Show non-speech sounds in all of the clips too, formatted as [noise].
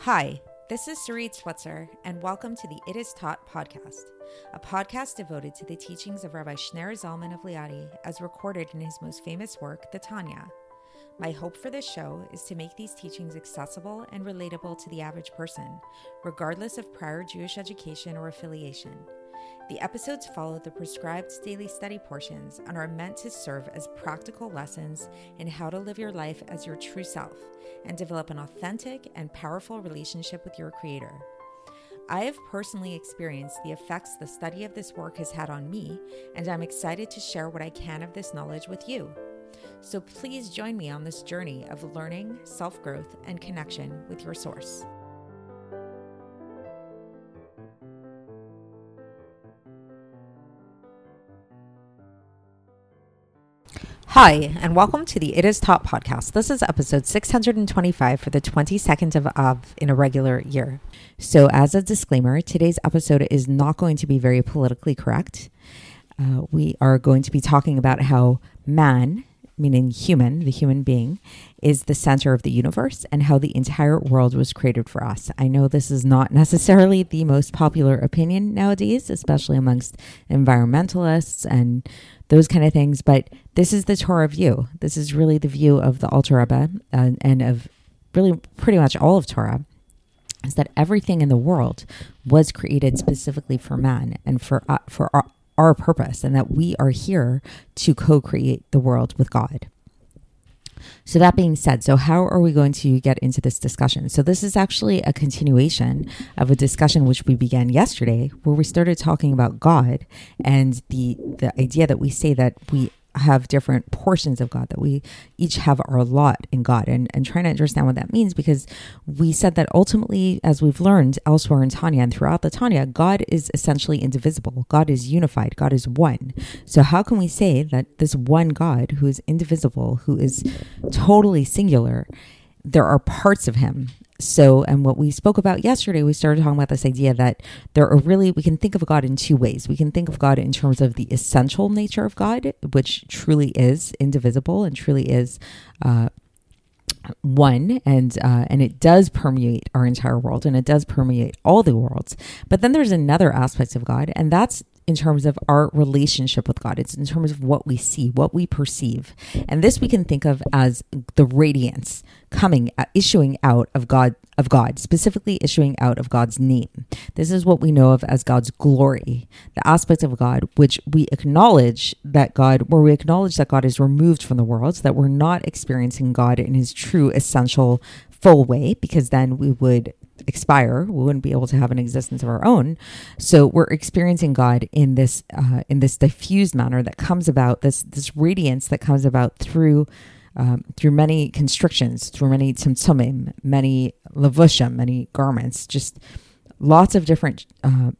Hi, this is Sarit Switzer, and welcome to the It Is Taught podcast, a podcast devoted to the teachings of Rabbi Shneur Zalman of Liadi as recorded in his most famous work, the Tanya. My hope for this show is to make these teachings accessible and relatable to the average person, regardless of prior Jewish education or affiliation. The episodes follow the prescribed daily study portions and are meant to serve as practical lessons in how to live your life as your true self and develop an authentic and powerful relationship with your Creator. I have personally experienced the effects the study of this work has had on me, and I'm excited to share what I can of this knowledge with you. So please join me on this journey of learning, self growth, and connection with your source. Hi, and welcome to the It Is Taught podcast. This is episode 625 for the 22nd of Av in a regular year. So, as a disclaimer, today's episode is not going to be very politically correct. Uh, we are going to be talking about how man, meaning human, the human being, is the center of the universe and how the entire world was created for us. I know this is not necessarily the most popular opinion nowadays, especially amongst environmentalists and those kind of things, but this is the Torah view. This is really the view of the Alter Rebbe uh, and of really pretty much all of Torah. Is that everything in the world was created specifically for man and for uh, for our, our purpose, and that we are here to co-create the world with God. So, that being said, so how are we going to get into this discussion? So, this is actually a continuation of a discussion which we began yesterday, where we started talking about God and the, the idea that we say that we have different portions of God, that we each have our lot in God, and, and trying to understand what that means because we said that ultimately, as we've learned elsewhere in Tanya and throughout the Tanya, God is essentially indivisible. God is unified. God is one. So, how can we say that this one God who is indivisible, who is totally singular, there are parts of him so, and what we spoke about yesterday, we started talking about this idea that there are really, we can think of God in two ways. We can think of God in terms of the essential nature of God, which truly is indivisible and truly is uh, one and uh, and it does permeate our entire world and it does permeate all the worlds but then there's another aspect of god and that's in terms of our relationship with God. It's in terms of what we see, what we perceive. And this we can think of as the radiance coming, uh, issuing out of God, of God, specifically issuing out of God's name. This is what we know of as God's glory, the aspect of God which we acknowledge that God, where we acknowledge that God is removed from the world, so that we're not experiencing God in his true essential full way, because then we would expire we wouldn't be able to have an existence of our own. So we're experiencing god in this uh, in this diffused manner that comes about this this radiance that comes about through um, through many constrictions through many tzimtzumim many levushim many garments just lots of different uh,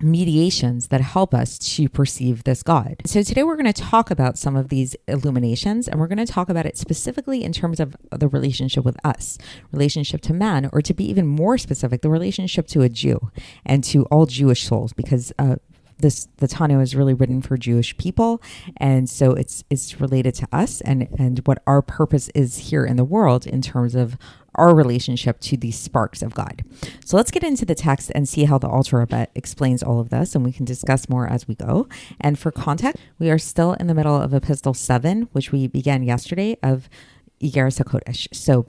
mediations that help us to perceive this God. So today we're going to talk about some of these illuminations and we're going to talk about it specifically in terms of the relationship with us, relationship to man, or to be even more specific, the relationship to a Jew and to all Jewish souls because uh, this the Tanya is really written for Jewish people, and so it's it's related to us and and what our purpose is here in the world in terms of our relationship to these sparks of God. So let's get into the text and see how the Alter Rebbe explains all of this, and we can discuss more as we go. And for context, we are still in the middle of Epistle 7, which we began yesterday of Iggeres HaKodesh. So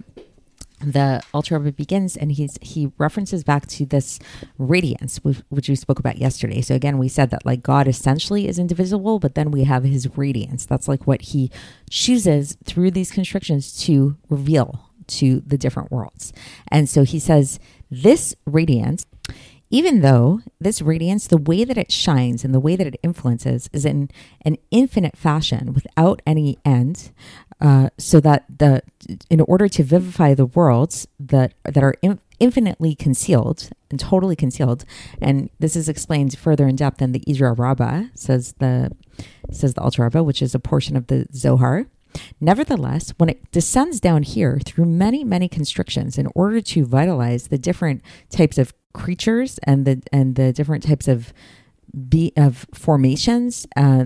the Alter Rebbe begins and he's he references back to this radiance which we spoke about yesterday so again we said that like god essentially is indivisible but then we have his radiance that's like what he chooses through these constrictions to reveal to the different worlds. And so he says, This radiance, even though this radiance, the way that it shines and the way that it influences is in an infinite fashion without any end, uh, so that the in order to vivify the worlds that that are in, infinitely concealed and totally concealed, and this is explained further in depth in the Idra Rabbah, says the says the Alter which is a portion of the Zohar. Nevertheless, when it descends down here through many, many constrictions in order to vitalize the different types of creatures and the and the different types of be of formations uh,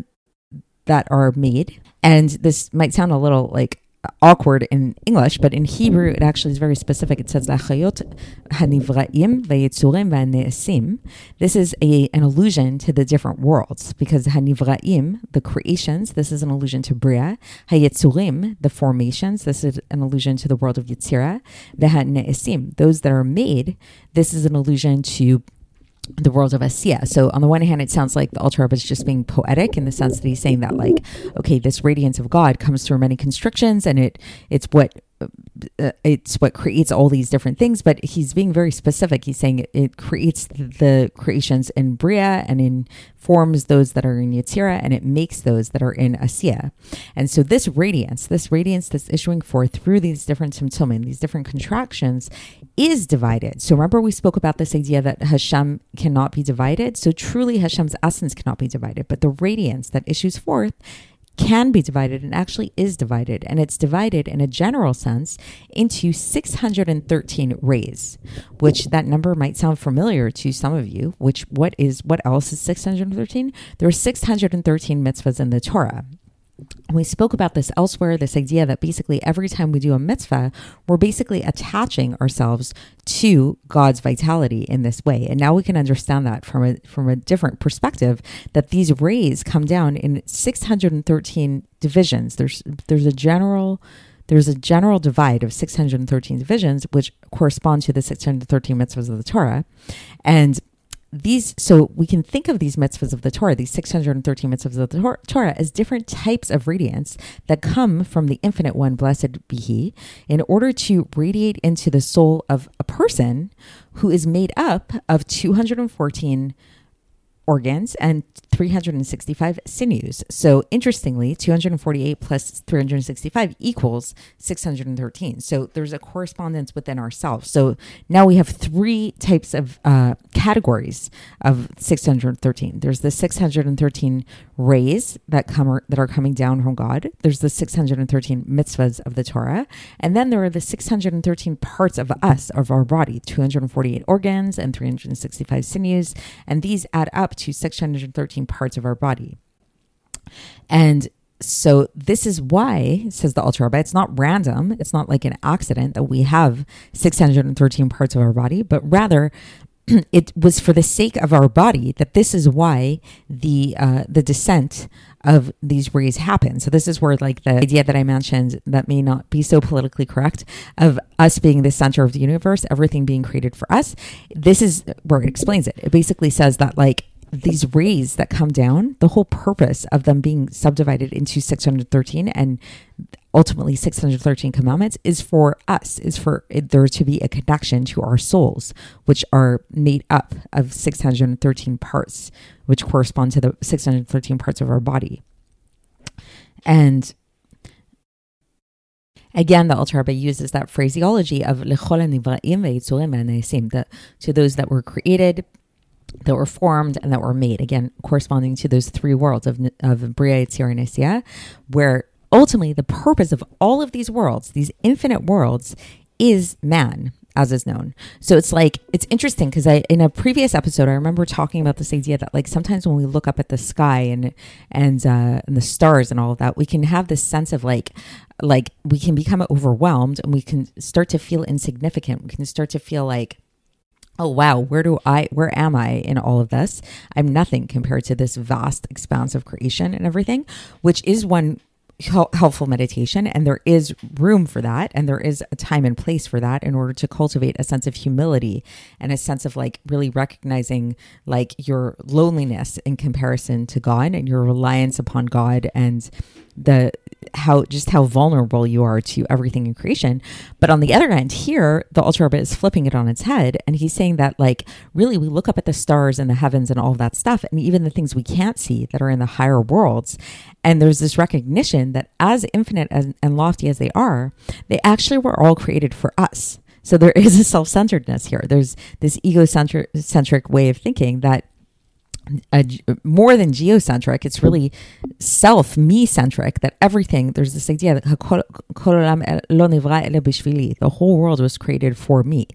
that are made, and this might sound a little like awkward in English, but in Hebrew it actually is very specific. It says "Lachayot hanivraim vayetzurim v'neesim." This is a an allusion to the different worlds because hanivraim, the creations, this is an allusion to bria. Hayetzurim, the formations, this is an allusion to the world of Yetzirah. V'haneesim, those that are made, this is an allusion to the world of Asiya. So on the one hand, it sounds like the Rebbe is just being poetic in the sense that he's saying that like, okay, this radiance of God comes through many constrictions, and it it's what it's what creates all these different things, but he's being very specific. He's saying it, it creates the creations in Bria and informs those that are in Yetzirah and it makes those that are in Asiya. And so this radiance, this radiance that's issuing forth through these different tzimtzumim, these different contractions, is divided. So remember we spoke about this idea that Hashem cannot be divided. So truly Hashem's essence cannot be divided, but the radiance that issues forth can be divided and actually is divided. And it's divided in a general sense into 613 rays, which that number might sound familiar to some of you, which what is what else is 613? There are 613 mitzvahs in the Torah we spoke about this elsewhere this idea that basically every time we do a mitzvah, we're basically attaching ourselves to God's vitality in this way. And now we can understand that from a from a different perspective that these rays come down in 613 divisions. There's there's a general there's a general divide of 613 divisions which correspond to the 613 mitzvahs of the Torah. And these so we can think of these mitzvahs of the Torah, these 613 mitzvahs of the Torah, as different types of radiance that come from the infinite one, blessed be he, in order to radiate into the soul of a person who is made up of 214 organs and 365 sinews. So interestingly, 248 plus 365 equals 613. So there's a correspondence within ourselves. So now we have three types of uh, categories of 613. There's the 613 rays that come that are coming down from God. There's the 613 mitzvahs of the Torah, and then there are the 613 parts of us of our body, 248 organs and 365 sinews, and these add up to 613 parts of our body. And so this is why, says the Alter Rebbe, it's not random. It's not like an accident that we have 613 parts of our body, but rather [clears throat] it was for the sake of our body that this is why the uh, the descent of these rays happen. So this is where like the idea that I mentioned that may not be so politically correct of us being the center of the universe, everything being created for us. This is where it explains it. It basically says that like these rays that come down, the whole purpose of them being subdivided into 613 and ultimately 613 commandments is for us, is for there to be a connection to our souls, which are made up of 613 parts, which correspond to the 613 parts of our body. And Again, the Alter Rebbe uses that phraseology of to those that were created that were formed and that were made, again, corresponding to those three worlds of, of Bria, Asiya, where ultimately the purpose of all of these worlds, these infinite worlds, is man as is known. So it's like it's interesting because I in a previous episode I remember talking about this idea that like sometimes when we look up at the sky and and uh, and the stars and all of that, we can have this sense of like like we can become overwhelmed and we can start to feel insignificant. We can start to feel like oh wow. Where do i where am i in all of this? I'm nothing compared to this vast expanse of creation and everything which is one helpful meditation and there is room for that and there is a time and place for that in order to cultivate a sense of humility and a sense of like really recognizing like your loneliness in comparison to God and your reliance upon God and the how just how vulnerable you are to everything in creation. But on the other end, here the Alter Rebbe is flipping it on its head, and he's saying that like really we look up at the stars and the heavens and all that stuff, and even the things we can't see that are in the higher worlds, and there's this recognition that as infinite as, and lofty as they are, they actually were all created for us. So there is a self-centeredness here. There's this egocentric way of thinking that a, more than geocentric. It's really self, me centric. That everything there's this idea that the whole world was created for me,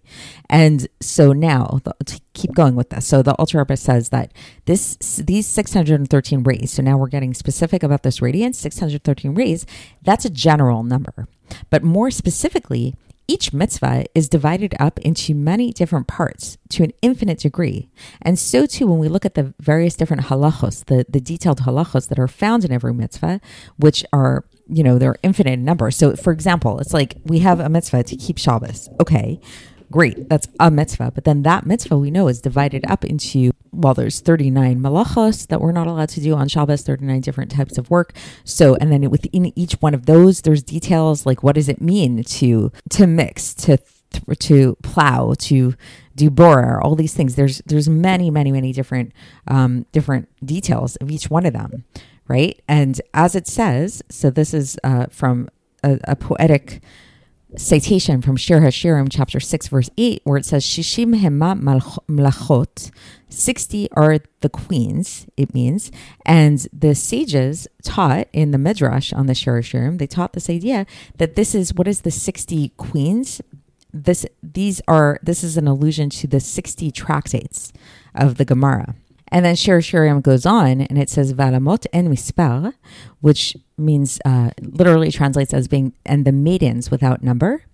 and so now to keep going with this. So the Alter Rebbe says that this these 613 rays. So now we're getting specific about this radiance. 613 rays. That's a general number. But more specifically, each mitzvah is divided up into many different parts to an infinite degree. And so too, when we look at the various different halachos, the, the detailed halachos that are found in every mitzvah, which are, you know, they're infinite in number. So for example, it's like we have a mitzvah to keep Shabbos. Okay. Great, that's a mitzvah. But then that mitzvah we know is divided up into, well, there's 39 malachos that we're not allowed to do on Shabbos, 39 different types of work. So, and then within each one of those, there's details like what does it mean to, to mix, to, to plow, to do borer, all these things. There's, there's many, many, many different, um, different details of each one of them. Right. And as it says, so this is uh, from a, a poetic citation from Shir HaShirim, chapter 6, verse 8, where it says, Shishim hema malachot, 60 are the queens, it means. And the sages taught in the Midrash on the Shir HaShirim, they taught this idea that this is, what is the 60 queens? This, these are, this is an allusion to the 60 tractates of the Gemara. And then Shir Shirim goes on and it says Valamot en mispar, which means uh, literally translates as being and the maidens without number.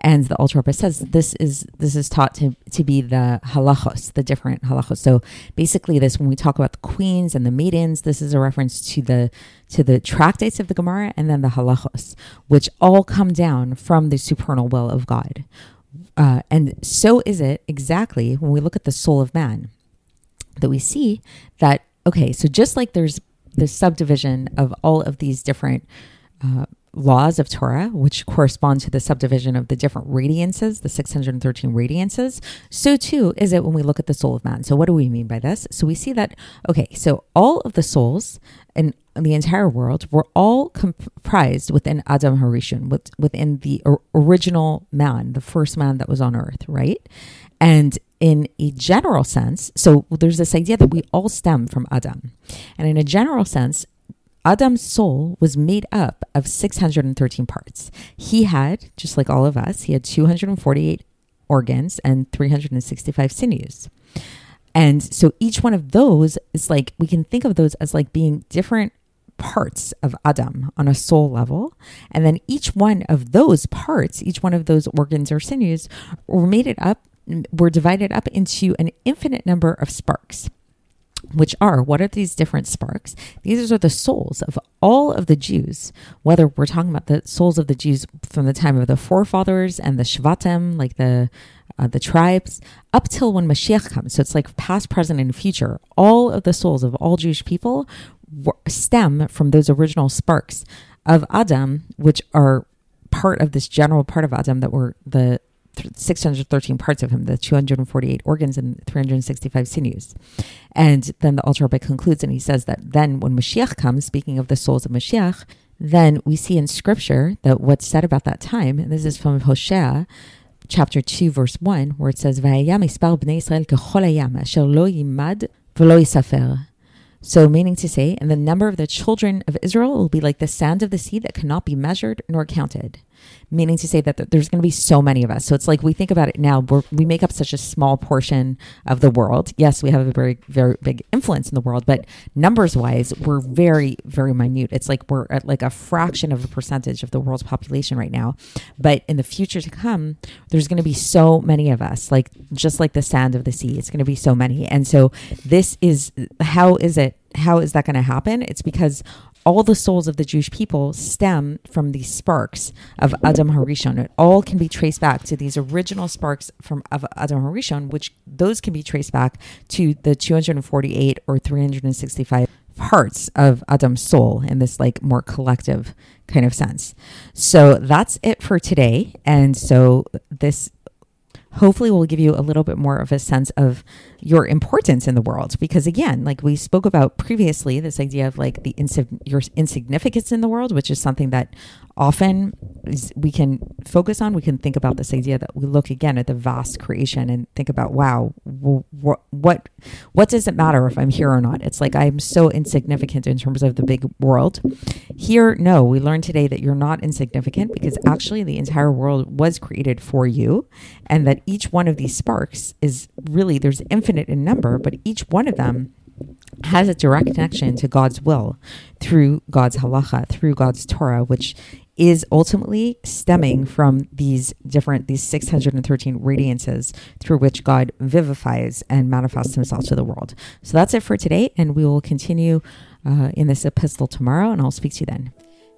And the Rebbe says this is this is taught to, to be the halachos, the different halachos. So basically, this when we talk about the queens and the maidens, this is a reference to the to the tractates of the Gemara and then the halachos, which all come down from the supernal will of God. Uh, and so is it exactly when we look at the soul of man that we see that, okay, so just like there's the subdivision of all of these different uh, laws of Torah, which correspond to the subdivision of the different radiances, the 613 radiances, so too is it when we look at the soul of man. So, what do we mean by this? So, we see that, okay, so all of the souls in, the entire world were all comprised within Adam Harishon, within the original man, the first man that was on earth, right? And in a general sense, so there's this idea that we all stem from Adam. And in a general sense, Adam's soul was made up of 613 parts. He had, just like all of us, he had 248 organs and 365 sinews. And so each one of those is like, we can think of those as like being different parts of Adam on a soul level. And then each one of those parts, each one of those organs or sinews, were made it up were divided up into an infinite number of sparks which are what are these different sparks? These are the souls of all of the Jews, whether we're talking about the souls of the Jews from the time of the forefathers and the Shvatim, like the uh, the tribes, up till when Mashiach comes. So it's like past, present, and future. All of the souls of all Jewish people stem from those original sparks of Adam, which are part of this general part of Adam that were the 613 parts of him, the 248 organs and 365 sinews. And then the Alter Rebbe concludes and he says that then when Mashiach comes, speaking of the souls of Mashiach, then we see in scripture that what's said about that time, and this is from Hosea, chapter 2, verse 1, where it says, so, meaning to say, and the number of the children of Israel will be like the sand of the sea that cannot be measured nor counted meaning to say that there's going to be so many of us. So it's like we think about it now, we we make up such a small portion of the world. Yes, we have a very, very big influence in the world, but numbers wise, we're very, very minute. It's like we're at like a fraction of a percentage of the world's population right now. But in the future to come, there's going to be so many of us, like just like the sand of the sea. It's going to be so many. And so this is how is it? How is that going to happen? It's because all the souls of the Jewish people stem from these sparks of Adam Harishon. It all can be traced back to these original sparks from of Adam Harishon, which those can be traced back to the 248 or 365 parts of Adam's soul in this like more collective kind of sense. So that's it for today. And so this hopefully will give you a little bit more of a sense of your importance in the world. Because again like we spoke about previously this idea of like the your insignificance in the world which is something that often we can focus on. We can think about this idea that we look again at the vast creation and think about wow what what what does it matter if i'm here or not? It's like i'm so insignificant in terms of the big world. Here no we learned today that you're not insignificant because actually the entire world was created for you and that each one of these sparks is really there's infinite in number but each one of them has a direct connection to God's will through God's halacha, through God's Torah, which is ultimately stemming from these different these 613 radiances through which God vivifies and manifests himself to the world. So that's it for today and we will continue uh, in this epistle tomorrow and I'll speak to you then.